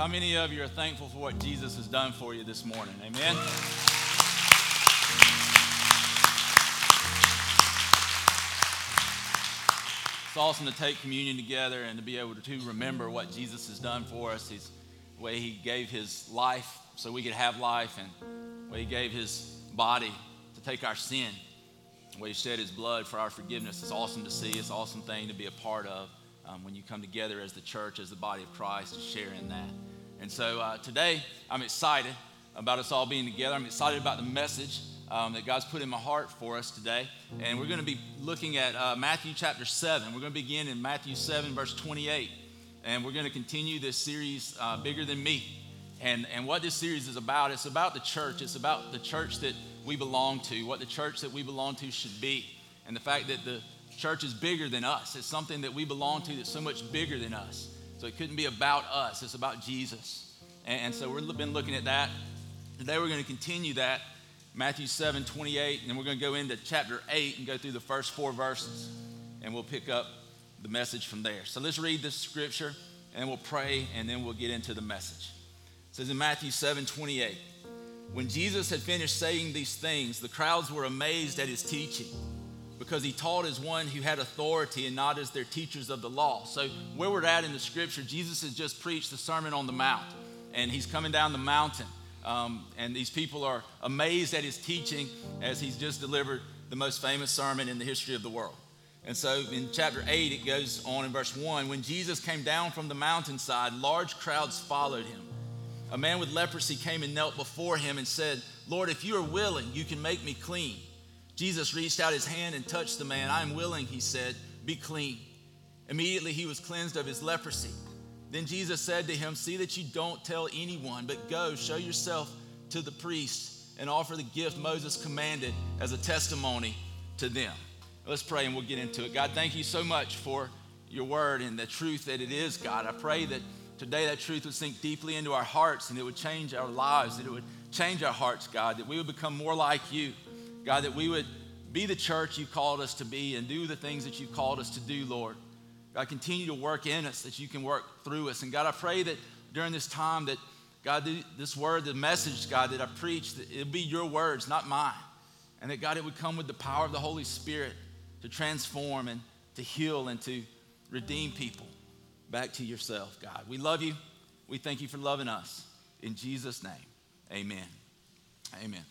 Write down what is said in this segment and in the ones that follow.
how many of you are thankful for what Jesus has done for you this morning? Amen. It's awesome to take communion together and to be able to remember what Jesus has done for us. He's the way He gave His life so we could have life, and the way He gave His body to take our sin, the way He shed His blood for our forgiveness. It's awesome to see. It's an awesome thing to be a part of um, when you come together as the church, as the body of Christ, to share in that. And so uh, today, I'm excited about us all being together. I'm excited about the message um, that God's put in my heart for us today. And we're going to be looking at uh, Matthew chapter 7. We're going to begin in Matthew 7, verse 28. And we're going to continue this series, uh, Bigger Than Me. And, and what this series is about, it's about the church. It's about the church that we belong to, what the church that we belong to should be. And the fact that the church is bigger than us. It's something that we belong to that's so much bigger than us. So it couldn't be about us, it's about Jesus. And, and so we've been looking at that. Today we're going to continue that Matthew 7 28, and we're going to go into chapter 8 and go through the first four verses, and we'll pick up the message from there. So let's read this scripture, and we'll pray, and then we'll get into the message. It says in Matthew 7 28, when Jesus had finished saying these things, the crowds were amazed at his teaching because he taught as one who had authority and not as their teachers of the law. So, where we're at in the scripture, Jesus has just preached the Sermon on the Mount, and he's coming down the mountain. Um, and these people are amazed at his teaching as he's just delivered the most famous sermon in the history of the world. And so in chapter 8, it goes on in verse 1 When Jesus came down from the mountainside, large crowds followed him. A man with leprosy came and knelt before him and said, Lord, if you are willing, you can make me clean. Jesus reached out his hand and touched the man. I am willing, he said, be clean. Immediately he was cleansed of his leprosy. Then Jesus said to him, See that you don't tell anyone, but go, show yourself to the priests, and offer the gift Moses commanded as a testimony to them. Let's pray and we'll get into it. God, thank you so much for your word and the truth that it is, God. I pray that today that truth would sink deeply into our hearts and it would change our lives, that it would change our hearts, God, that we would become more like you. God, that we would be the church you've called us to be and do the things that you've called us to do, Lord. God, continue to work in us that you can work through us. And God, I pray that during this time that, God, this word, the message, God, that I preach, that it'll be your words, not mine. And that, God, it would come with the power of the Holy Spirit to transform and to heal and to redeem people back to yourself, God. We love you. We thank you for loving us. In Jesus' name, amen. Amen.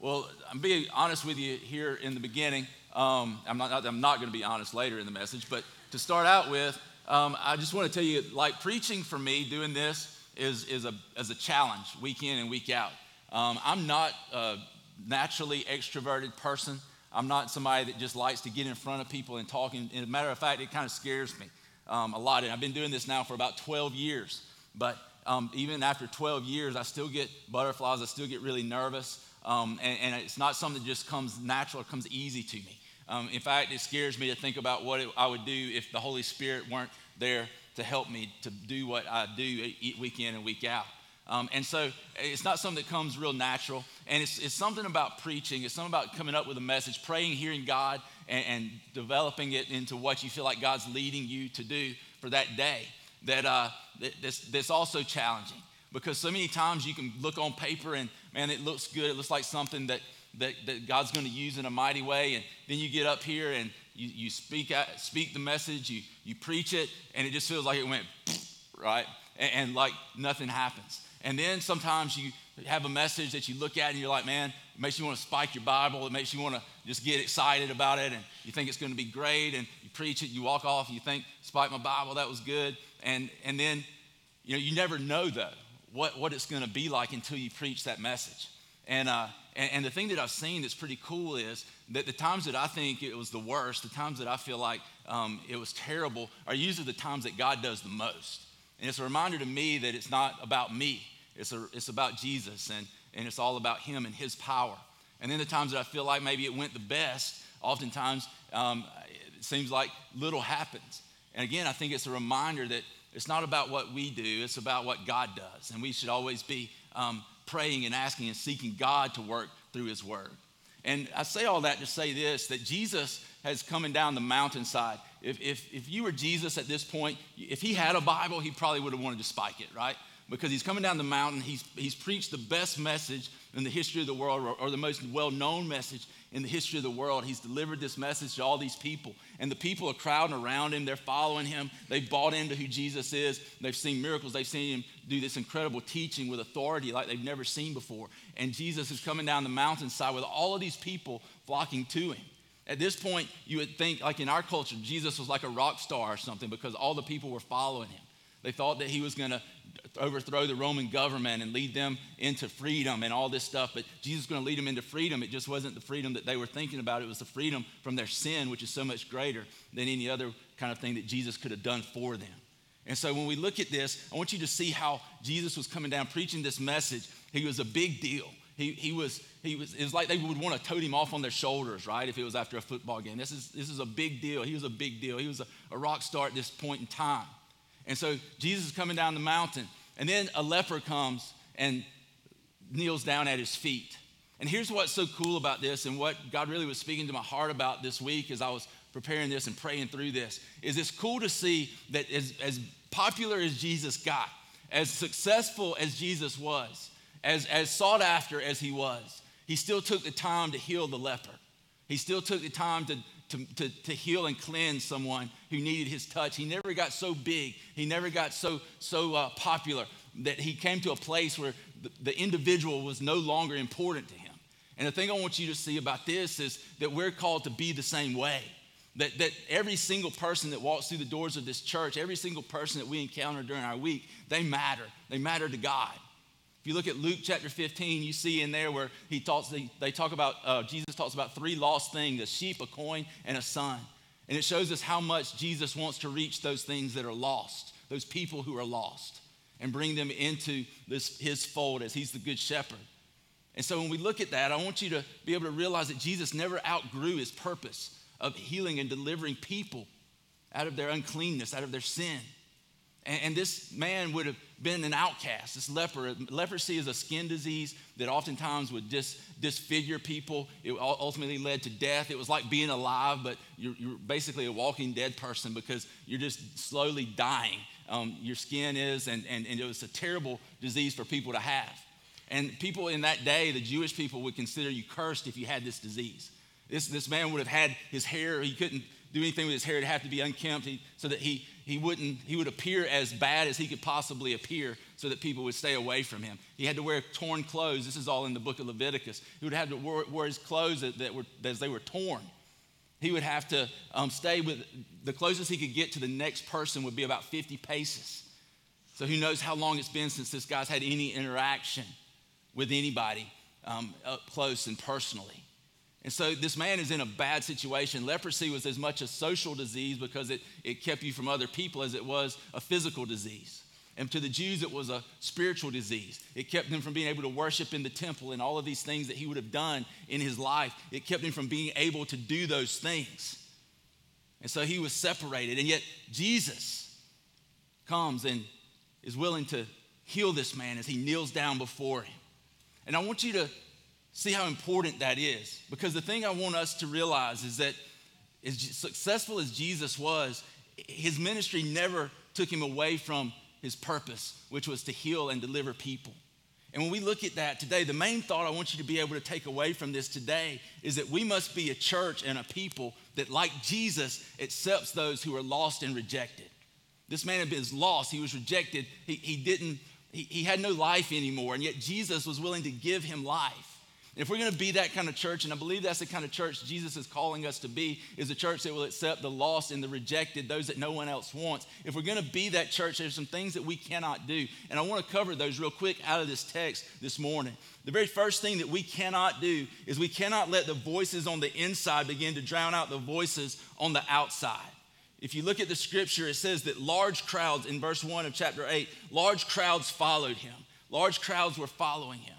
Well, I'm being honest with you here in the beginning. Um, I'm not, I'm not going to be honest later in the message, but to start out with, um, I just want to tell you, like preaching for me, doing this is, is a, as a challenge week in and week out. Um, I'm not a naturally extroverted person. I'm not somebody that just likes to get in front of people and talk. And, as a matter of fact, it kind of scares me um, a lot. And I've been doing this now for about 12 years. But um, even after 12 years, I still get butterflies. I still get really nervous. Um, and, and, it's not something that just comes natural, it comes easy to me. Um, in fact, it scares me to think about what it, I would do if the Holy Spirit weren't there to help me to do what I do week in and week out. Um, and so it's not something that comes real natural. And it's, it's something about preaching, it's something about coming up with a message, praying, hearing God, and, and developing it into what you feel like God's leading you to do for that day that, uh, that that's, that's also challenging. Because so many times you can look on paper and man, it looks good. It looks like something that that, that God's going to use in a mighty way. And then you get up here and you, you speak, out, speak the message, you, you preach it, and it just feels like it went, right? And, and like nothing happens. And then sometimes you have a message that you look at and you're like, man, it makes you want to spike your Bible. It makes you want to just get excited about it. And you think it's going to be great. And you preach it, you walk off, you think, spike my Bible, that was good. And, and then, you know, you never know, though, what, what it's going to be like until you preach that message. And, uh, and, and, the thing that I've seen that's pretty cool is that the times that I think it was the worst, the times that I feel like um, it was terrible, are usually the times that God does the most. And it's a reminder to me that it's not about me, it's, a, it's about Jesus, and, and it's all about Him and His power. And then the times that I feel like maybe it went the best, oftentimes um, it seems like little happens. And again, I think it's a reminder that it's not about what we do, it's about what God does. And we should always be um, praying and asking and seeking God to work through His Word. And I say all that to say this that Jesus has coming down the mountainside. If, if, if you were Jesus at this point, if he had a Bible, he probably would have wanted to spike it, right? because he's coming down the mountain. He's, he's preached the best message in the history of the world, or, or the most well known message in the history of the world. He's delivered this message to all these people, and the people are crowding around him. They're following him. They've bought into who Jesus is. They've seen miracles. They've seen him do this incredible teaching with authority like they've never seen before. And Jesus is coming down the mountainside with all of these people flocking to him. At this point, you would think, like in our culture, Jesus was like a rock star or something because all the people were following him. They thought that he was going to overthrow the Roman government and lead them into freedom and all this stuff. But Jesus was going to lead them into freedom. It just wasn't the freedom that they were thinking about. It was the freedom from their sin, which is so much greater than any other kind of thing that Jesus could have done for them. And so when we look at this, I want you to see how Jesus was coming down preaching this message. He was a big deal. He, he was, he was, it was like they would want to tote him off on their shoulders, right? If it was after a football game. This is, this is a big deal. He was a big deal. He was a, a rock star at this point in time. And so Jesus is coming down the mountain, and then a leper comes and kneels down at his feet. And here's what's so cool about this, and what God really was speaking to my heart about this week as I was preparing this and praying through this, is it's cool to see that as, as popular as Jesus got, as successful as Jesus was, as, as sought after as he was, he still took the time to heal the leper. He still took the time to, to, to, to, heal and cleanse someone who needed his touch. He never got so big, he never got so, so uh, popular that he came to a place where the, the individual was no longer important to him. And the thing I want you to see about this is that we're called to be the same way. That, that every single person that walks through the doors of this church, every single person that we encounter during our week, they matter. They matter to God you look at Luke chapter 15, you see in there where he talks, they, talk about, uh, Jesus talks about three lost things a sheep, a coin, and a son. And it shows us how much Jesus wants to reach those things that are lost, those people who are lost, and bring them into this, his fold as he's the good shepherd. And so when we look at that, I want you to be able to realize that Jesus never outgrew his purpose of healing and delivering people out of their uncleanness, out of their sin. And, and this man would have been an outcast, this leper. Leprosy is a skin disease that oftentimes would dis, disfigure people. It ultimately led to death. It was like being alive, but you're, you're basically a walking dead person because you're just slowly dying. Um, your skin is, and, and, and it was a terrible disease for people to have. And people in that day, the Jewish people, would consider you cursed if you had this disease. This, this man would have had his hair, he couldn't do anything with his hair, it'd have to be unkempt he, so that he, he wouldn't he would appear as bad as he could possibly appear so that people would stay away from him. He had to wear torn clothes. This is all in the book of leviticus. He would have to wear, wear his clothes that, that, were as they were torn. He would have to um, stay with the closest he could get to the next person would be about 50 paces. So who knows how long it's been since this guy's had any interaction with anybody um, up close and personally and so this man is in a bad situation. Leprosy was as much a social disease because it, it kept you from other people as it was a physical disease. And to the Jews, it was a spiritual disease. It kept them from being able to worship in the temple and all of these things that he would have done in his life. It kept him from being able to do those things. And so he was separated. And yet Jesus comes and is willing to heal this man as he kneels down before him. And I want you to see how important that is. Because the thing I want us to realize is that as successful as Jesus was, his ministry never took him away from his purpose, which was to heal and deliver people. And when we look at that today, the main thought I want you to be able to take away from this today is that we must be a church and a people that, like Jesus, accepts those who are lost and rejected. This man had been lost, he was rejected, he, he didn't, he, he had no life anymore, and yet Jesus was willing to give him life. If we're going to be that kind of church, and I believe that's the kind of church Jesus is calling us to be, is a church that will accept the lost and the rejected, those that no one else wants. If we're going to be that church, there's some things that we cannot do. And I want to cover those real quick out of this text this morning. The very first thing that we cannot do is we cannot let the voices on the inside begin to drown out the voices on the outside. If you look at the scripture, it says that large crowds, in verse 1 of chapter 8, large crowds followed him. Large crowds were following him.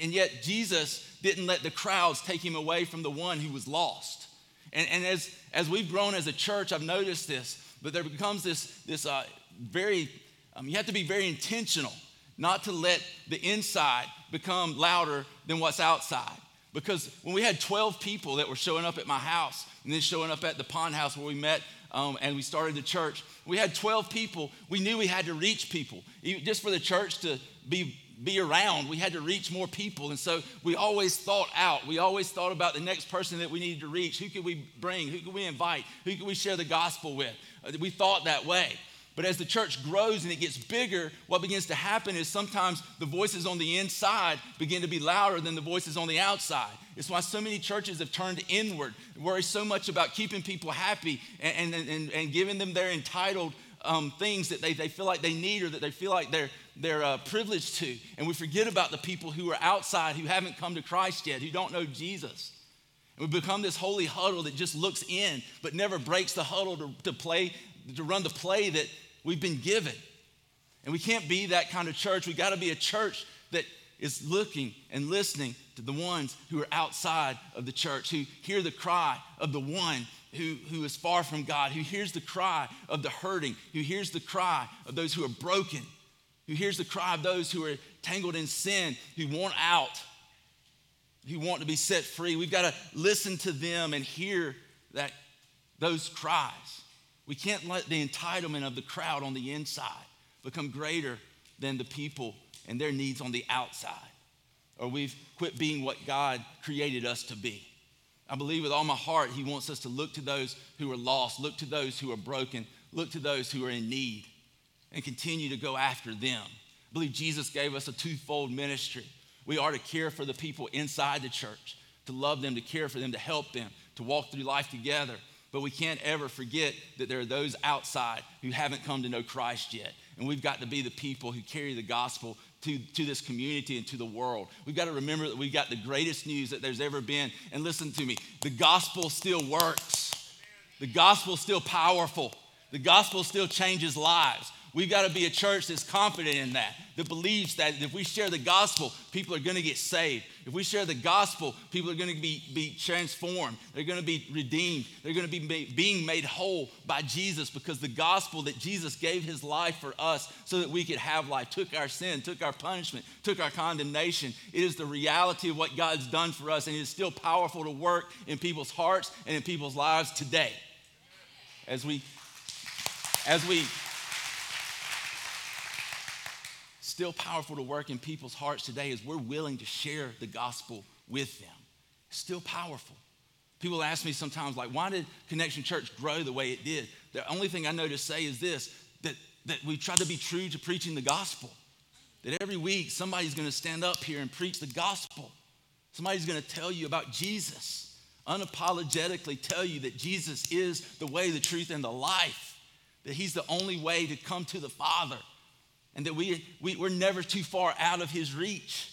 And yet, Jesus didn't let the crowds take him away from the one who was lost. And, and as, as we've grown as a church, I've noticed this, but there becomes this, this uh, very, um, you have to be very intentional not to let the inside become louder than what's outside. Because when we had 12 people that were showing up at my house and then showing up at the pond house where we met um, and we started the church. We had 12 people. We knew we had to reach people. Just for the church to be be around. We had to reach more people. And so we always thought out. We always thought about the next person that we needed to reach. Who could we bring? Who could we invite? Who could we share the gospel with? Uh, we thought that way. But as the church grows and it gets bigger, what begins to happen is sometimes the voices on the inside begin to be louder than the voices on the outside. It's why so many churches have turned inward, worry so much about keeping people happy and, and, and, and giving them their entitled um, things that they, they feel like they need or that they feel like they're, they're uh, privileged to. And we forget about the people who are outside who haven't come to Christ yet, who don't know Jesus. And we become this holy huddle that just looks in but never breaks the huddle to, to play, to run the play that we've been given. And we can't be that kind of church. We got to be a church that is looking and listening to the ones who are outside of the church, who hear the cry of the one who, who is far from God, who hears the cry of the hurting, who hears the cry of those who are broken, who hears the cry of those who are tangled in sin, who want out, who want to be set free. We've got to listen to them and hear that, those cries. We can't let the entitlement of the crowd on the inside become greater than the people and their needs on the outside. Or we've quit being what God created us to be. I believe with all my heart, He wants us to look to those who are lost, look to those who are broken, look to those who are in need, and continue to go after them. I believe Jesus gave us a twofold ministry. We are to care for the people inside the church, to love them, to care for them, to help them, to walk through life together. But we can't ever forget that there are those outside who haven't come to know Christ yet. And we've got to be the people who carry the gospel to, to this community and to the world. We've got to remember that we've got the greatest news that there's ever been. And listen to me the gospel still works, the gospel still powerful, the gospel still changes lives. We've got to be a church that's confident in that, that believes that if we share the gospel, people are going to get saved. If we share the gospel, people are going to be, be transformed. They're going to be redeemed. They're going to be made, being made whole by Jesus because the gospel that Jesus gave his life for us so that we could have life, took our sin, took our punishment, took our condemnation. It is the reality of what God's done for us, and it is still powerful to work in people's hearts and in people's lives today. As we, as we, still powerful to work in people's hearts today is we're willing to share the gospel with them. Still powerful. People ask me sometimes, like, why did Connection Church grow the way it did? The only thing I know to say is this that, that we try to be true to preaching the gospel. That every week somebody's to stand up here and preach the gospel. Somebody's to tell you about Jesus, unapologetically tell you that Jesus is the way, the truth, and the life, that He's the only way to come to the Father and that we, we, we're never too far out of his reach.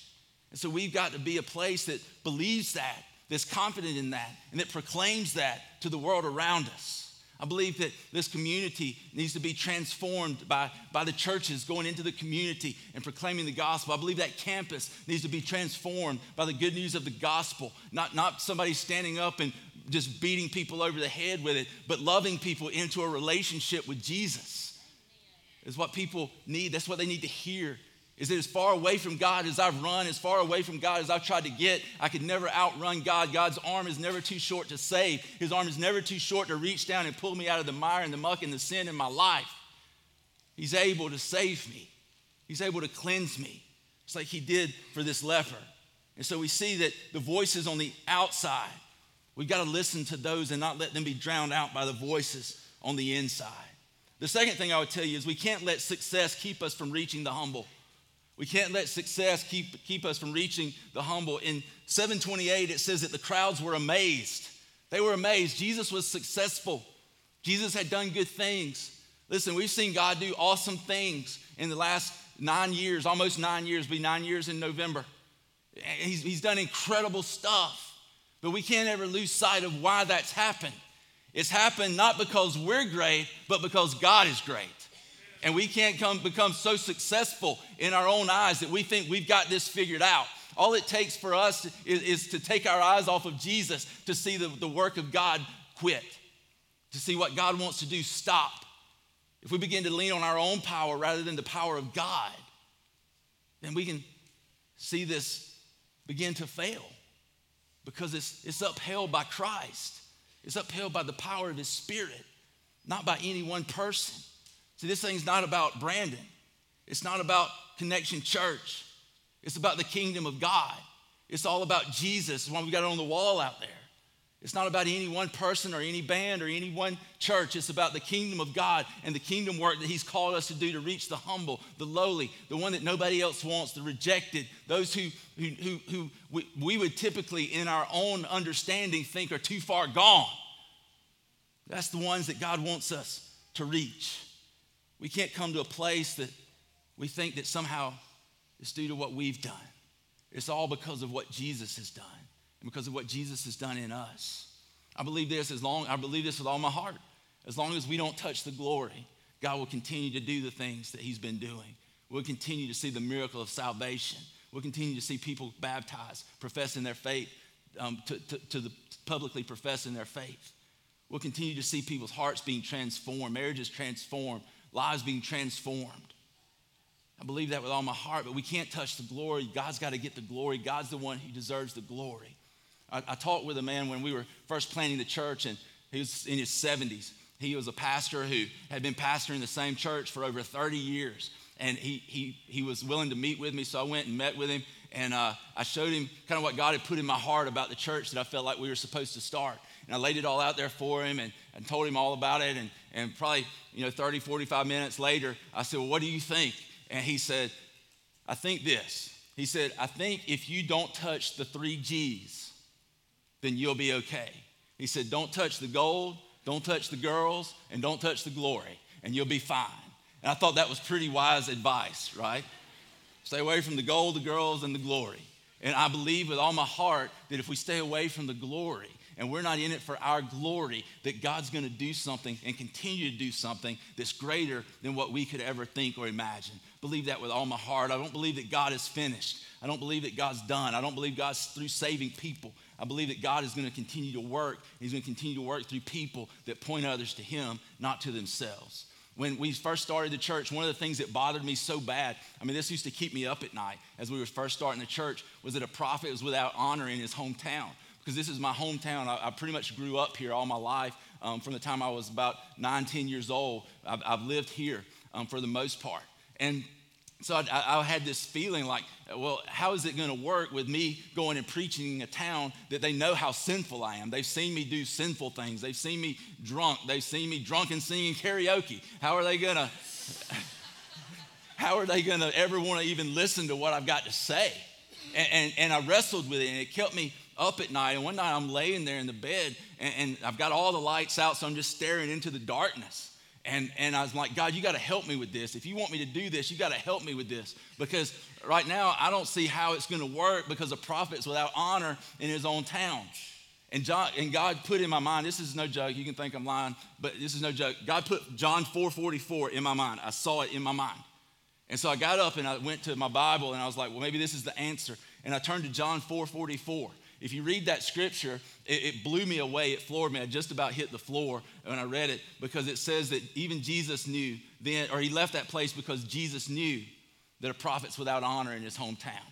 And so we've got to be a place that believes that, that's confident in that, and that proclaims that to the world around us. I believe that this community needs to be transformed by, by the churches going into the community and proclaiming the gospel. I believe that campus needs to be transformed by the good news of the gospel, not, not somebody standing up and just beating people over the head with it, but loving people into a relationship with Jesus is what people need. That's what they need to hear. Is that as far away from God as I've run, as far away from God as I've tried to get, I could never outrun God. God's arm is never too short to save. His arm is never too short to reach down and pull me out of the mire and the muck and the sin in my life. He's able to save me. He's able to cleanse me. It's like he did for this leper. And so we see that the voices on the outside, we've got to listen to those and not let them be drowned out by the voices on the inside. The second thing I would tell you is we can't let success keep us from reaching the humble. We can't let success keep, keep us from reaching the humble. In 728, it says that the crowds were amazed. They were amazed. Jesus was successful, Jesus had done good things. Listen, we've seen God do awesome things in the last nine years, almost nine years, be nine years in November. He's, he's done incredible stuff, but we can't ever lose sight of why that's happened. It's happened not because we're great, but because God is great. And we can't come, become so successful in our own eyes that we think we've got this figured out. All it takes for us is, is to take our eyes off of Jesus to see the, the work of God quit, to see what God wants to do stop. If we begin to lean on our own power rather than the power of God, then we can see this begin to fail because it's, it's upheld by Christ. It's upheld by the power of His Spirit. not by any one person. See, this thing's not about Brandon. It's not about Connection Church. It's about the kingdom of God. It's all about Jesus, one we got it on the wall out there. It's not about any one person or any band or any one church. It's about the kingdom of God and the kingdom work that He's called us to do to reach the humble, the lowly, the one that nobody else wants, the rejected, those who, who, who, who we, we would typically, in our own understanding, think are too far gone. That's the ones that God wants us to reach. We can't come to a place that we think that somehow it's due to what we've done. It's all because of what Jesus has done because of what Jesus has done in us. I believe this as long, I believe this with all my heart. As long as we don't touch the glory, God will continue to do the things that He's been doing. We'll continue to see the miracle of salvation. We'll continue to see people baptized, professing their faith, um, to, to, to the publicly professing their faith. We'll continue to see people's hearts being transformed, marriages transformed, lives being transformed. I believe that with all my heart, but we can't touch the glory. God's got to get the glory. God's the one who deserves the glory. I, I, talked with a man when we were first planting the church, and he was in his 70s. He was a pastor who had been pastoring the same church for over 30 years. And he, he, he was willing to meet with me, so I went and met with him. And uh, I showed him kind of what God had put in my heart about the church that I felt like we were supposed to start. And I laid it all out there for him and, and told him all about it. And, and probably, you know, 30, 45 minutes later, I said, Well, what do you think? and he said, I think this. He said, I think if you don't touch the three G's, then you'll be okay. He said, Don't touch the gold, don't touch the girls, and don't touch the glory, and you'll be fine. And I thought that was pretty wise advice, right? Stay away from the gold, the girls, and the glory. And I believe with all my heart that if we stay away from the glory and we're not in it for our glory, that God's gonna do something and continue to do something that's greater than what we could ever think or imagine believe that with all my heart. I don't believe that God is finished. I don't believe that God's done. I don't believe God's through saving people. I believe that God is going to continue to work. He's going to continue to work through people that point others to Him, not to themselves. When we first started the church, one of the things that bothered me so bad, I mean, this used to keep me up at night as we were first starting the church, was that a prophet was without honor in his hometown. Because this is my hometown. I, I pretty much grew up here all my life. Um, from the time I was about nine, 10 years old, I've, I've lived here um, for the most part. And so I, I, had this feeling like, well, how is it going to work with me going and preaching in a town that they know how sinful I am? They've seen me do sinful things. They've seen me drunk. They've seen me drunk and singing karaoke. How are they going to? How are they going to ever want to even listen to what I've got to say? And, and, and, I wrestled with it, and it kept me up at night. And one night I'm laying there in the bed, and, and I've got all the lights out, so I'm just staring into the darkness. And, and I was like, God, you got to help me with this. If you want me to do this, you got to help me with this. Because right now, I don't see how it's going to work because a prophet's without honor in his own town. And, John, and God put in my mind, this is no joke, you can think I'm lying, but this is no joke. God put John 4.44 in my mind. I saw it in my mind. And so I got up and I went to my Bible and I was like, well, maybe this is the answer. And I turned to John 4.44. If you read that scripture, it, it, blew me away. It floored me. I just about hit the floor when I read it because it says that even Jesus knew then, or he left that place because Jesus knew that a prophet's without honor in his hometown.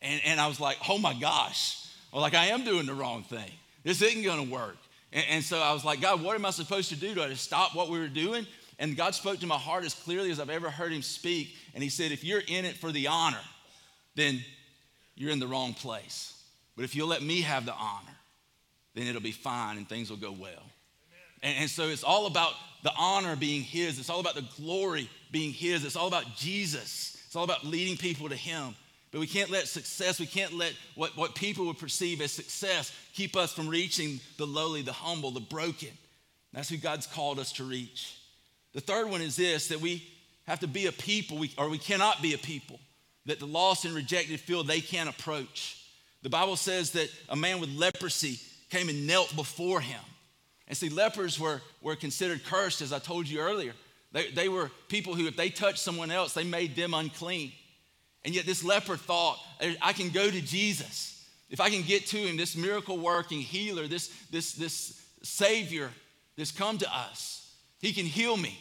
And, and I was like, oh my gosh. Well, like I am doing the wrong thing. This isn't going to work. And, and so I was like, God, what am I supposed to do? Do I just stop what we were doing? And God spoke to my heart as clearly as I've ever heard him speak. And he said, if you're in it for the honor, then you're in the wrong place. But if you'll let me have the honor, then it'll be fine and things will go well. And, and, so it's all about the honor being His, it's all about the glory being His, it's all about Jesus, it's all about leading people to Him. But we can't let success, we can't let what, what people would perceive as success keep us from reaching the lowly, the humble, the broken. That's who God's called us to reach. The third one is this that we have to be a people, we, or we cannot be a people that the lost and rejected feel they can't approach. The Bible says that a man with leprosy came and knelt before him. And see, lepers were, were considered cursed, as I told you earlier. They, they were people who, if they touched someone else, they made them unclean. And yet, this leper thought, I can go to Jesus. If I can get to him, this miracle working healer, this, this, this Savior that's come to us, he can heal me.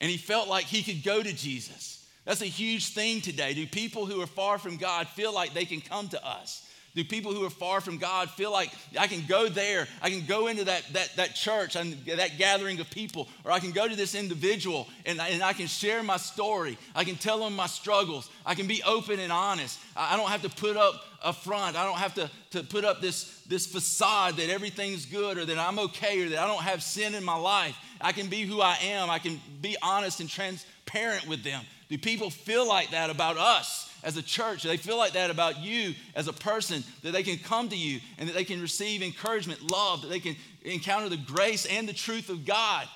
And he felt like he could go to Jesus. That's a huge thing today. Do people who are far from God feel like they can come to us? Do people who are far from God feel like I can go there, I can go into that, that, that church and that gathering of people, or I can go to this individual and, and I can share my story. I can tell them my struggles. I can be open and honest. I, don't have to put up a front. I don't have to, to put up this, this facade that everything's good or that I'm okay or that I don't have sin in my life. I can be who I am. I can be honest and transparent with them. Do people feel like that about us? As a church, they feel like that about you as a person, that they can come to you and that they can receive encouragement, love, that they can encounter the grace and the truth of God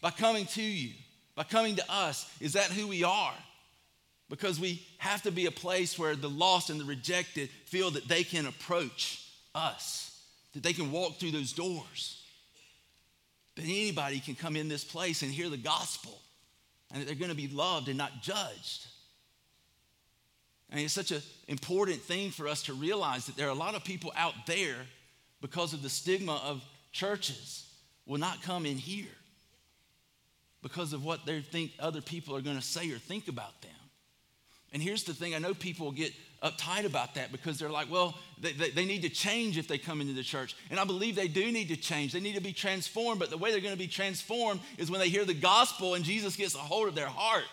by coming to you, by coming to us. Is that who we are? Because we have to be a place where the lost and the rejected feel that they can approach us, that they can walk through those doors. That anybody can come in this place and hear the gospel and that they're going to be loved and not judged. And it's such an important thing for us to realize that there are a lot of people out there because of the stigma of churches will not come in here because of what they think other people are going to say or think about them. And here's the thing I know people get uptight about that because they're like, well, they, they, they, need to change if they come into the church. And I believe they do need to change. They need to be transformed, but the way they're going to be transformed is when they hear the gospel and Jesus gets a hold of their heart.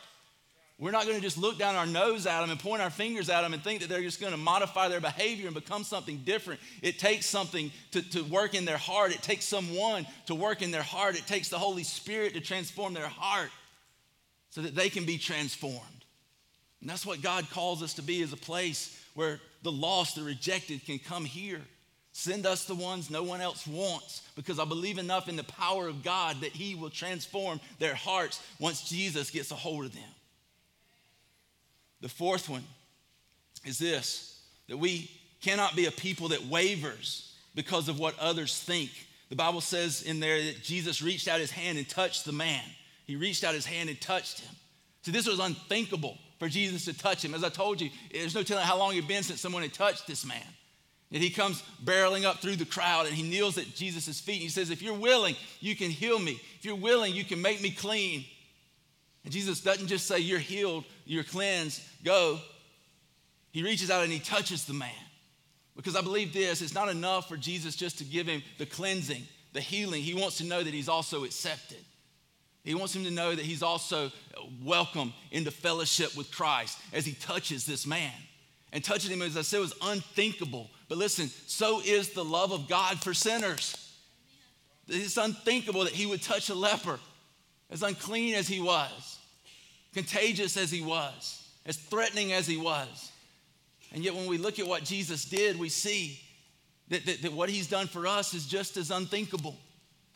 We're not going to just look down our nose at them and point our fingers at them and think that they're just going to modify their behavior and become something different. It takes something to, to work in their heart. It takes someone to work in their heart. It takes the Holy Spirit to transform their heart so that they can be transformed. And that's what God calls us to be as a place where the lost, the rejected can come here. Send us the ones no one else wants because I believe enough in the power of God that He will transform their hearts once Jesus gets a hold of them. The fourth one is this that we cannot be a people that wavers because of what others think. The Bible says in there that Jesus reached out his hand and touched the man. He reached out his hand and touched him. So this was unthinkable for Jesus to touch him. As I told you, there's no telling how long it had been since someone had touched this man. And he comes barreling up through the crowd and he kneels at Jesus' feet. And he says, If you're willing, you can heal me. If you're willing, you can make me clean. And Jesus doesn't just say, You're healed, you're cleansed, go. He reaches out and he touches the man. Because I believe this it's not enough for Jesus just to give him the cleansing, the healing. He wants to know that he's also accepted. He wants him to know that he's also welcome into fellowship with Christ as he touches this man. And touching him, as I said, was unthinkable. But listen, so is the love of God for sinners. It's unthinkable that he would touch a leper, as unclean as he was contagious as he was, as threatening as he was. And yet, when we look at what Jesus did, we see that, that, that what he's done for us is just as unthinkable.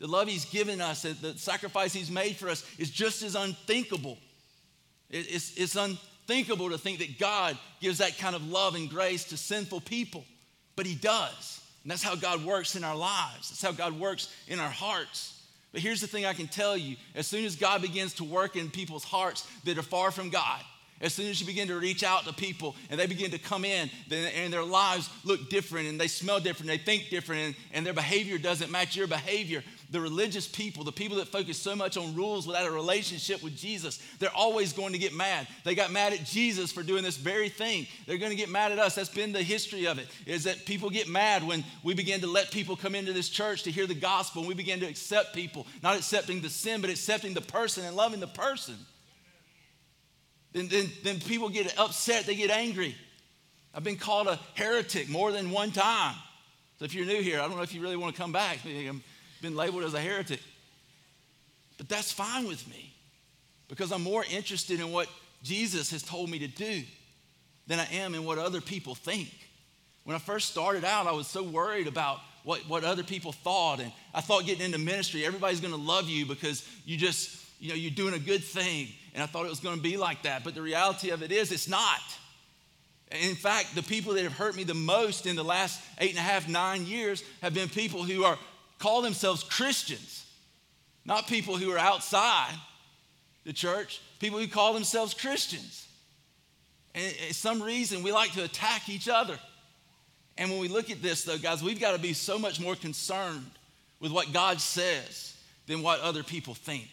The love he's given us, the sacrifice he's made for us is just as unthinkable. It's, it's unthinkable to think that God gives that kind of love and grace to sinful people, but he does. And that's how God works in our lives, that's how God works in our hearts. But here's the thing I can tell you. As soon as God begins to work in people's hearts that are far from God, as soon as you begin to reach out to people and they begin to come in and their lives look different and they smell different, they think different, and, and their behavior doesn't match your behavior, the religious people, the people that focus so much on rules without a relationship with Jesus, they're always going to get mad. They got mad at Jesus for doing this very thing. They're going to get mad at us. That's been the history of it, is that people get mad when we begin to let people come into this church to hear the gospel and we begin to accept people, not accepting the sin, but accepting the person and loving the person. Then, then, then people get upset, they get angry. I've been called a heretic more than one time. So if you're new here, I don't know if you really want to come back. I'm been labeled as a heretic. But that's fine with me because I'm more interested in what Jesus has told me to do than I am in what other people think. When I first started out, I was so worried about what, what other people thought. And I thought getting into ministry, everybody's going to love you because you just, you know, you're doing a good thing. And I thought it was going to be like that. But the reality of it is, it's not. In fact, the people that have hurt me the most in the last eight and a half, nine years have been people who are call themselves Christians, not people who are outside the church, people who call themselves Christians. And some reason we like to attack each other. And when we look at this, though, guys, we've got to be so much more concerned with what God says than what other people think.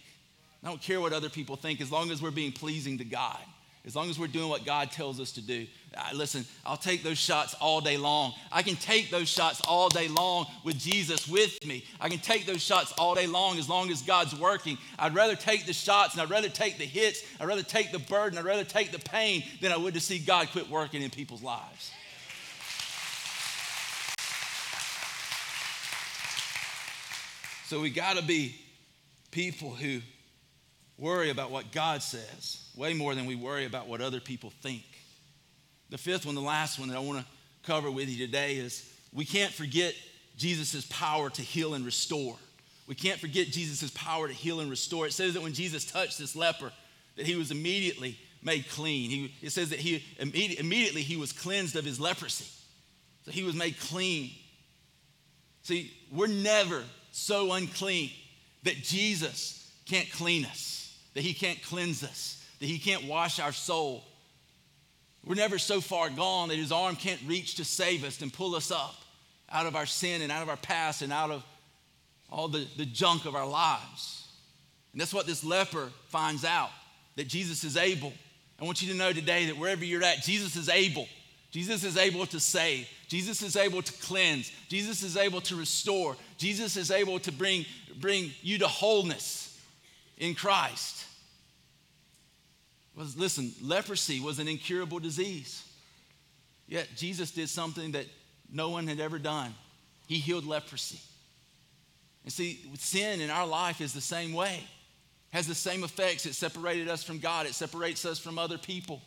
I don't care what other people think as long as we're being pleasing to God. As long as we're doing what God tells us to do. Uh, listen, I'll take those shots all day long. I can take those shots all day long with Jesus with me. I can take those shots all day long as long as God's working. I'd rather take the shots and I'd rather take the hits. I'd rather take the burden. I'd rather take the pain than I would to see God quit working in people's lives. So we got to be people who worry about what God says way more than we worry about what other people think. The fifth one, the last one that I want to cover with you today is we can't forget Jesus' power to heal and restore. We can't forget Jesus' power to heal and restore. It says that when Jesus touched this leper, that he was immediately made clean. He, it says that he immediately he was cleansed of his leprosy. So he was made clean. See, we're never so unclean that Jesus can't clean us, that he can't cleanse us, that he can't wash our soul. We're never so far gone that his arm can't reach to save us and pull us up out of our sin and out of our past and out of all the, the junk of our lives. And that's what this leper finds out that Jesus is able. I want you to know today that wherever you're at, Jesus is able. Jesus is able to save. Jesus is able to cleanse. Jesus is able to restore. Jesus is able to bring, bring you to wholeness in Christ. Was, listen, leprosy was an incurable disease. Yet Jesus did something that no one had ever done. He healed leprosy. And see, sin in our life is the same way, has the same effects. It separated us from God, it separates us from other people.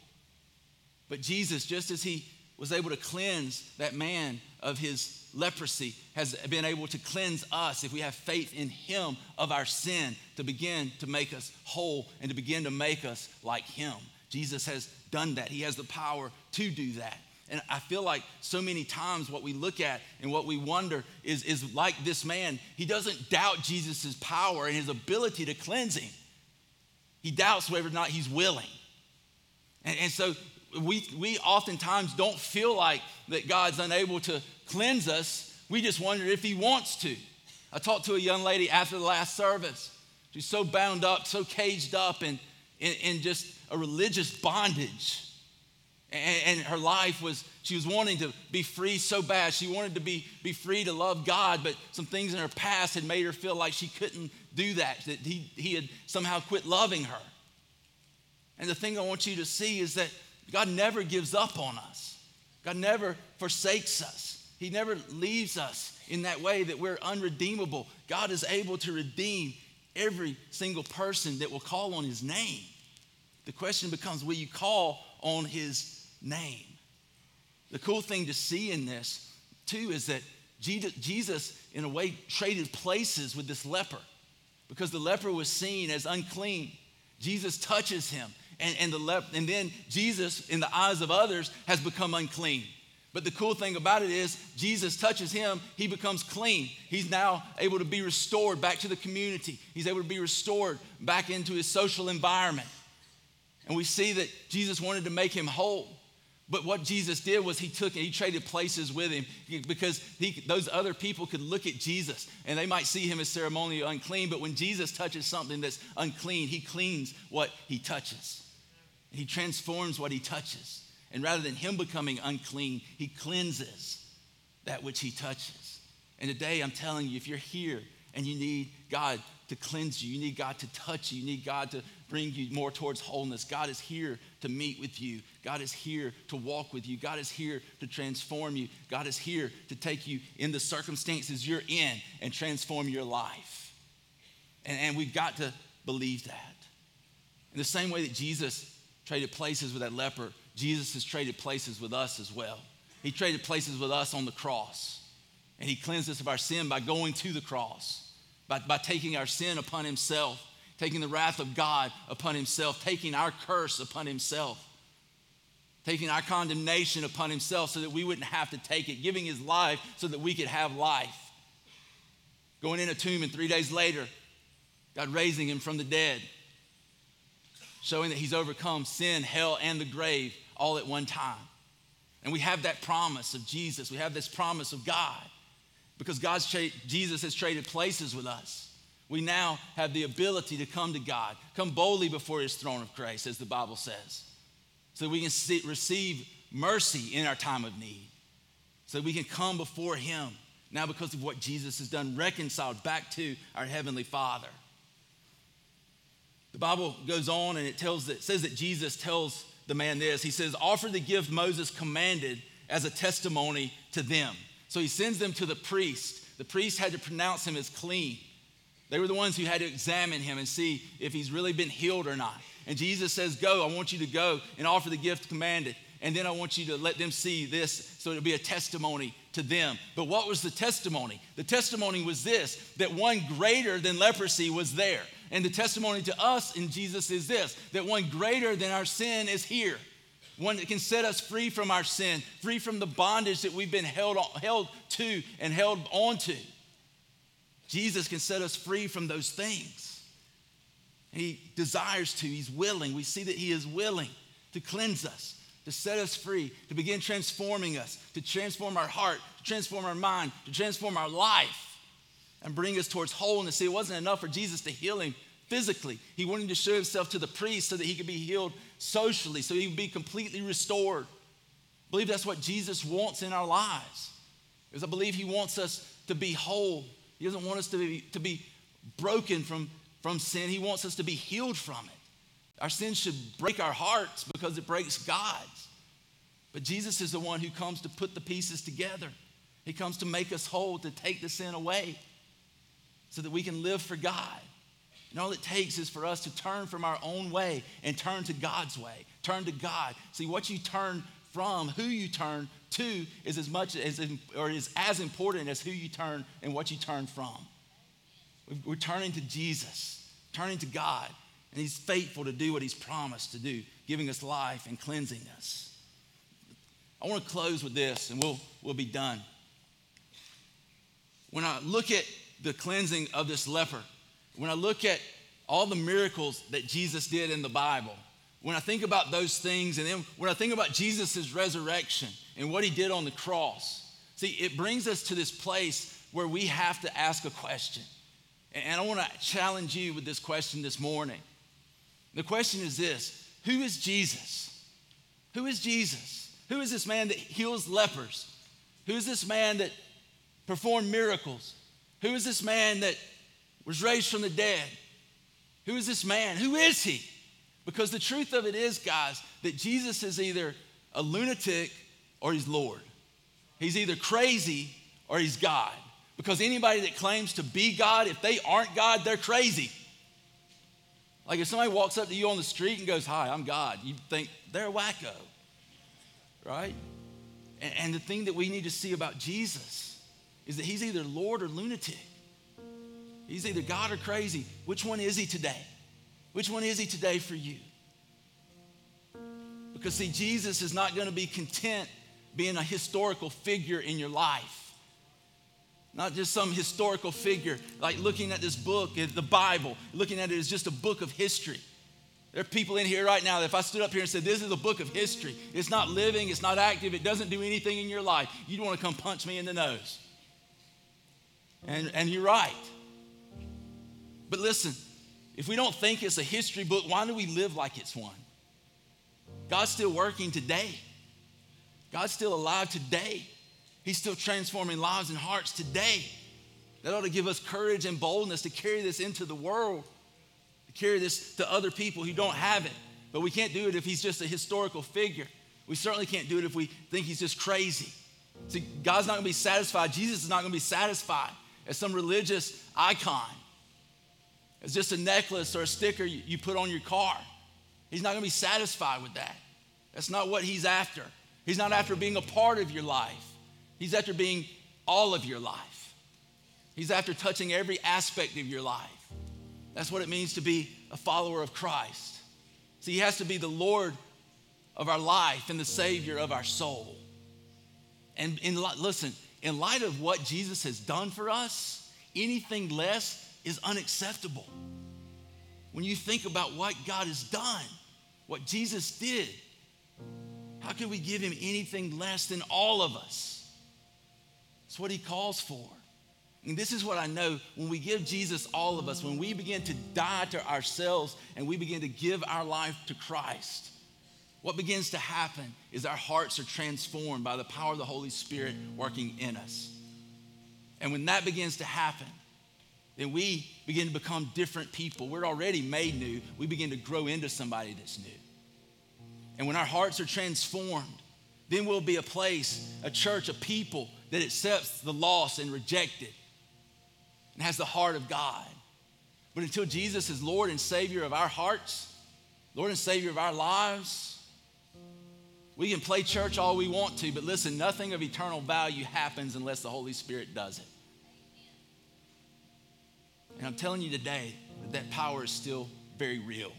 But Jesus, just as He was able to cleanse that man of his leprosy, has been able to cleanse us if we have faith in Him of our sin to begin to make us whole and to begin to make us like Him. Jesus has done that, He has the power to do that. And I feel like so many times what we look at and what we wonder is, is like this man. He doesn't doubt Jesus' power and his ability to cleanse him. He doubts whether or not he's willing. And, and so we, we oftentimes don't feel like that God's unable to cleanse us. We just wonder if he wants to. I talked to a young lady after the last service. She's so bound up, so caged up in, in, in just a religious bondage and, her life was, she was wanting to be free so bad. She wanted to be, be free to love God, but some things in her past had made her feel like she couldn't do that, that he, he had somehow quit loving her. And the thing I want you to see is that God never gives up on us, God never forsakes us. He never leaves us in that way that we're unredeemable. God is able to redeem every single person that will call on his name. The question becomes will you call on his name. The cool thing to see in this, too, is that Jesus, in a way, traded places with this leper because the leper was seen as unclean. Jesus touches him, and, and, the lep- and then Jesus, in the eyes of others, has become unclean. But the cool thing about it is, Jesus touches him, he becomes clean. He's now able to be restored back to the community, he's able to be restored back into his social environment. And we see that Jesus wanted to make him whole. But what Jesus did was he took and he traded places with him because he, those other people could look at Jesus and they might see him as ceremonially unclean. But when Jesus touches something that's unclean, he cleans what he touches. He transforms what he touches. And rather than him becoming unclean, he cleanses that which he touches. And today I'm telling you, if you're here and you need God to cleanse you, you need God to touch you, you need God to bring you more towards wholeness. God is here to meet with you. God is here to walk with you. God is here to transform you. God is here to take you in the circumstances you're in and transform your life. And, and we've got to believe that. In the same way that Jesus traded places with that leper, Jesus has traded places with us as well. He traded places with us on the cross. And he cleansed us of our sin by going to the cross, by, by taking our sin upon himself taking the wrath of God upon himself, taking our curse upon himself, taking our condemnation upon himself so that we wouldn't have to take it, giving his life so that we could have life. Going in a tomb, and three days later, God raising him from the dead, showing that he's overcome sin, hell, and the grave all at one time. And we have that promise of Jesus. We have this promise of God because God's tra- Jesus has traded places with us we now have the ability to come to God, come boldly before his throne of grace, as the Bible says. so we can see, receive mercy in our time of need, so we can come before Him now because of what Jesus has done, reconciled back to our Heavenly Father. The Bible goes on and it tells that, says that Jesus tells the man this. He says, Offer the gift Moses commanded as a testimony to them. So he sends them to the priest. The priest had to pronounce him as clean. They were the ones who had to examine him and see if he's really been healed or not. And Jesus says, Go, I want you to go and offer the gift commanded. And then I want you to let them see this so it'll be a testimony to them. But what was the testimony? The testimony was this that one greater than leprosy was there. And the testimony to us in Jesus is this that one greater than our sin is here. One that can set us free from our sin, free from the bondage that we've been held, held to and held onto. Jesus can set us free from those things. He desires to, He's willing. We see that He is willing to cleanse us, to set us free, to begin transforming us, to transform our heart, to transform our mind, to transform our life, and bring us towards wholeness. See, it wasn't enough for Jesus to heal him physically, He wanted to show Himself to the priest so that he could be healed socially, so he would be completely restored. I believe that's what Jesus wants in our lives. Because I believe He wants us to be whole. He doesn't want us to be, to be broken from, from sin, He wants us to be healed from it. Our sin should break our hearts because it breaks God's. But Jesus is the one who comes to put the pieces together. He comes to make us whole, to take the sin away so that we can live for God. And all it takes is for us to turn from our own way and turn to God's way. Turn to God. See, what you turn from, who you turn to, is as much as, or is as important as who you turn and what you turn from. We're turning to Jesus, turning to God, and He's faithful to do what He's promised to do, giving us life and cleansing us. I want to close with this, and we'll, we'll be done. When I look at the cleansing of this leper, when I look at all the miracles that Jesus did in the Bible, when I think about those things, and then when I think about Jesus' resurrection and what he did on the cross, see, it brings us to this place where we have to ask a question. And I want to challenge you with this question this morning. The question is this Who is Jesus? Who is Jesus? Who is this man that heals lepers? Who is this man that performed miracles? Who is this man that was raised from the dead? Who is this man? Who is he? Because the truth of it is, guys, that Jesus is either a lunatic or he's Lord. He's either crazy or he's God. Because anybody that claims to be God, if they aren't God, they're crazy. Like if somebody walks up to you on the street and goes, Hi, I'm God, you think they're a wacko, right? And, and the thing that we need to see about Jesus is that he's either Lord or lunatic. He's either God or crazy. Which one is he today? Which one is he today for you? Because, see, Jesus is not going to be content being a historical figure in your life. Not just some historical figure, like looking at this book, the Bible, looking at it as just a book of history. There are people in here right now that if I stood up here and said, This is a book of history, it's not living, it's not active, it doesn't do anything in your life, you'd want to come punch me in the nose. And, and you're right. But listen, if we don't think it's a history book, why do we live like it's one? God's still working today. God's still alive today. He's still transforming lives and hearts today. That ought to give us courage and boldness to carry this into the world, to carry this to other people who don't have it. But we can't do it if he's just a historical figure. We certainly can't do it if we think he's just crazy. See, God's not gonna be satisfied. Jesus is not gonna be satisfied as some religious icon it's just a necklace or a sticker you put on your car. He's not going to be satisfied with that. That's not what he's after. He's not after being a part of your life, he's after being all of your life. He's after touching every aspect of your life. That's what it means to be a follower of Christ. See, he has to be the Lord of our life and the Savior of our soul. And in, listen, in light of what Jesus has done for us, anything less is unacceptable. When you think about what God has done, what Jesus did, how can we give him anything less than all of us? It's what he calls for. And this is what I know when we give Jesus all of us, when we begin to die to ourselves and we begin to give our life to Christ, what begins to happen is our hearts are transformed by the power of the Holy Spirit working in us. And when that begins to happen, then we begin to become different people. We're already made new. We begin to grow into somebody that's new. And when our hearts are transformed, then we'll be a place, a church, a people that accepts the lost and rejected and has the heart of God. But until Jesus is Lord and Savior of our hearts, Lord and Savior of our lives, we can play church all we want to, but listen, nothing of eternal value happens unless the Holy Spirit does it. And I'm telling you today that that power is still very real.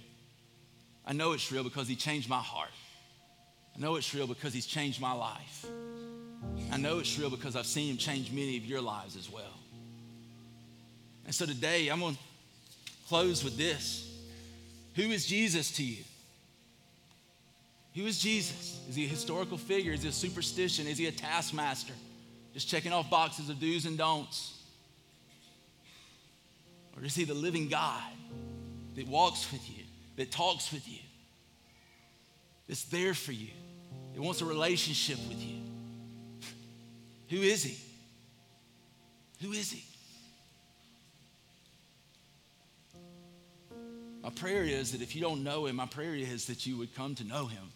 I know it's real because He changed my heart. I know it's real because He's changed my life. I know it's real because I've seen Him change many of your lives as well. And so today, I'm going to close with this Who is Jesus to you? Who is Jesus? Is he a historical figure? Is he a superstition? Is he a taskmaster? Just checking off boxes of do's and don'ts? Or is he the living God that walks with you, that talks with you, that's there for you, that wants a relationship with you? Who is he? Who is he? My prayer is that if you don't know him, my prayer is that you would come to know him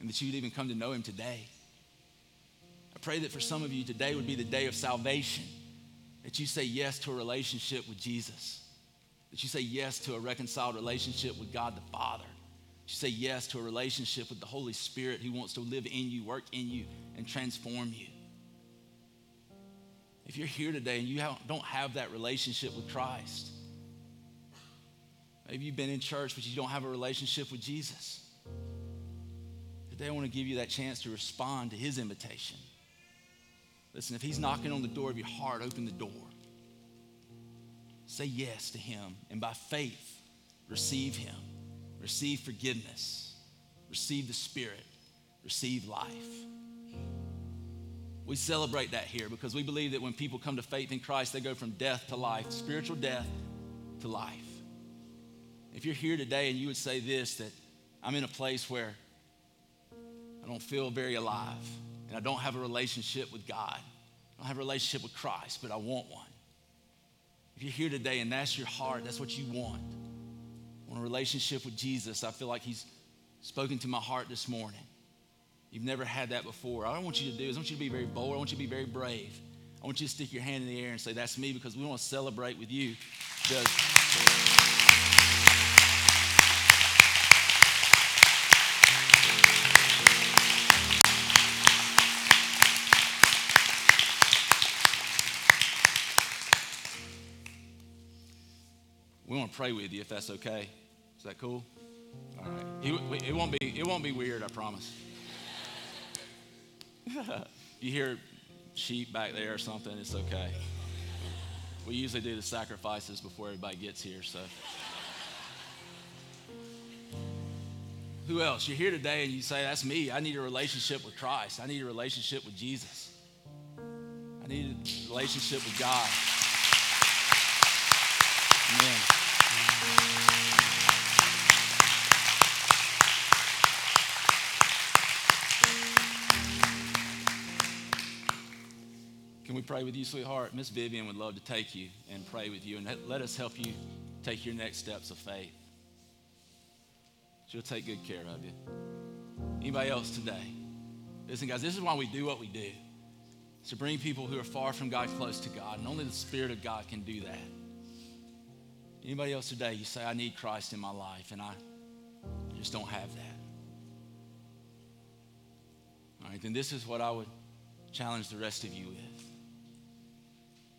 and that you'd even come to know him today. I pray that for some of you, today would be the day of salvation, that you say yes to a relationship with Jesus, that you say yes to a reconciled relationship with God the Father, that you say yes to a relationship with the Holy Spirit who wants to live in you, work in you, and transform you. If you're here today and you don't have that relationship with Christ, maybe you've been in church but you don't have a relationship with Jesus. Today, I want to give you that chance to respond to his invitation. Listen, if he's knocking on the door of your heart, open the door. Say yes to him, and by faith, receive him. Receive forgiveness. Receive the Spirit. Receive life. We celebrate that here because we believe that when people come to faith in Christ, they go from death to life, spiritual death to life. If you're here today and you would say this, that I'm in a place where I don't feel very alive, and I don't have a relationship with God. I don't have a relationship with Christ, but I want one. If you're here today and that's your heart, that's what you want, want a relationship with Jesus, I feel like He's spoken to my heart this morning. You've never had that before. All I want you to do is I want you to be very bold. I want you to be very brave. I want you to stick your hand in the air and say, That's me, because we want to celebrate with you. Because pray with you if that's okay. Is that cool? All right. It, it won't be. It won't be weird. I promise. you hear sheep back there or something? It's okay. We usually do the sacrifices before everybody gets here. So. Who else? You're here today and you say, That's me. I need a relationship with Christ. I need a relationship with Jesus. I need a relationship with God. Pray with you, sweetheart? Miss Vivian would love to take you and pray with you and let us help you take your next steps of faith. She'll take good care of you. Anybody else today? Listen, guys, this is why we do what we do. It's to bring people who are far from God close to God, and only the Spirit of God can do that. Anybody else today, you say, I need Christ in my life, and I just don't have that. All right, then this is what I would challenge the rest of you with.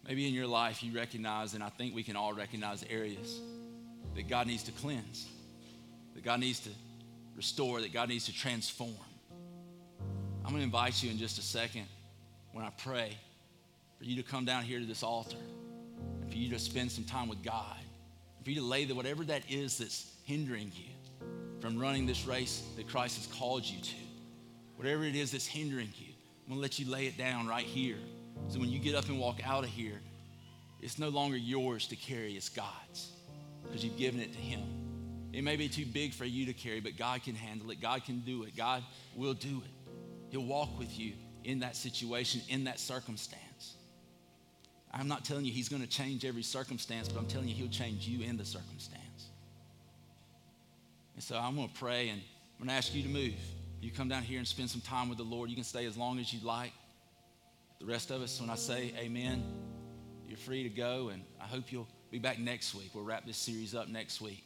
Maybe in your life you recognize, and I think we can all recognize areas that God needs to cleanse, that God needs to restore, that God needs to transform. I'm going to invite you in just a second when I pray for you to come down here to this altar for you to spend some time with God for you to lay the whatever that is that's hindering you from running this race that Christ has called you to. Whatever it is that's hindering you, I'm gonna let you lay it down right here. So when you get up and walk out of here, it's no longer yours to carry, it's God's because you've given it to Him. It may be too big for you to carry, but God can handle it. God can do it. God will do it. He'll walk with you in that situation, in that circumstance. I'm not telling you He's going to change every circumstance, but I'm telling you He'll change you in the circumstance. And so I'm going to pray and I'm going to ask you to move. You come down here and spend some time with the Lord. You can stay as long as you'd like. The rest of us, when I say amen, you're free to go. And I hope you'll be back next week. We'll wrap this series up next week.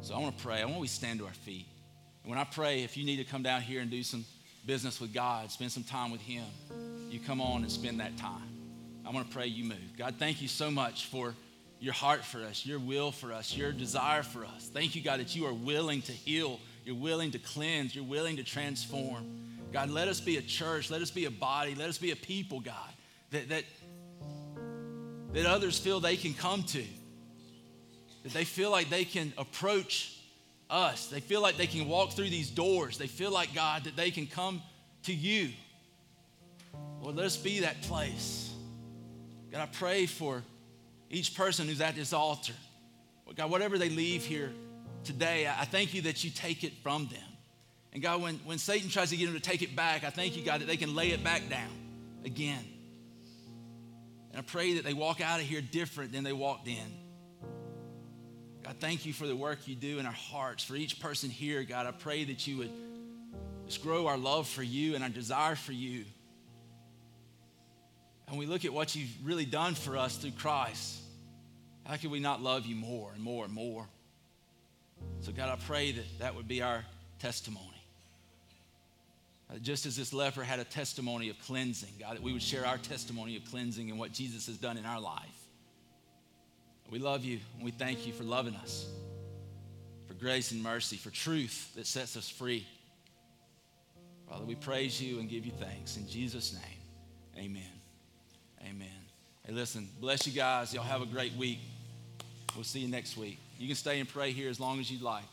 So I want to pray. I want we stand to our feet. And when I pray, if you need to come down here and do some business with God, spend some time with Him, you come on and spend that time. I want to pray you move. God, thank you so much for your heart for us, your will for us, your desire for us. Thank you, God, that you are willing to heal, you're willing to cleanse, you're willing to transform. God, let us be a church, let us be a body, let us be a people, God, that, that, that others feel they can come to, that they feel like they can approach us. They feel like they can walk through these doors. They feel like, God, that they can come to you. Lord, let us be that place. God, I pray for each person who's at this altar. God, whatever they leave here today, I thank you that you take it from them. And God, when, when Satan tries to get them to take it back, I thank you, God, that they can lay it back down again. And I pray that they walk out of here different than they walked in. God, thank you for the work you do in our hearts. For each person here, God, I pray that you would just grow our love for you and our desire for you. And we look at what you've really done for us through Christ. How can we not love you more and more and more? So, God, I pray that that would be our testimony. Uh, just as this leper had a testimony of cleansing, God, that we would share our testimony of cleansing and what Jesus has done in our life. We love you and we thank you for loving us, for grace and mercy, for truth that sets us free. Father, we praise you and give you thanks. In Jesus' name, amen. Amen. Hey, listen, bless you guys. Y'all have a great week. We'll see you next week. You can stay and pray here as long as you'd like.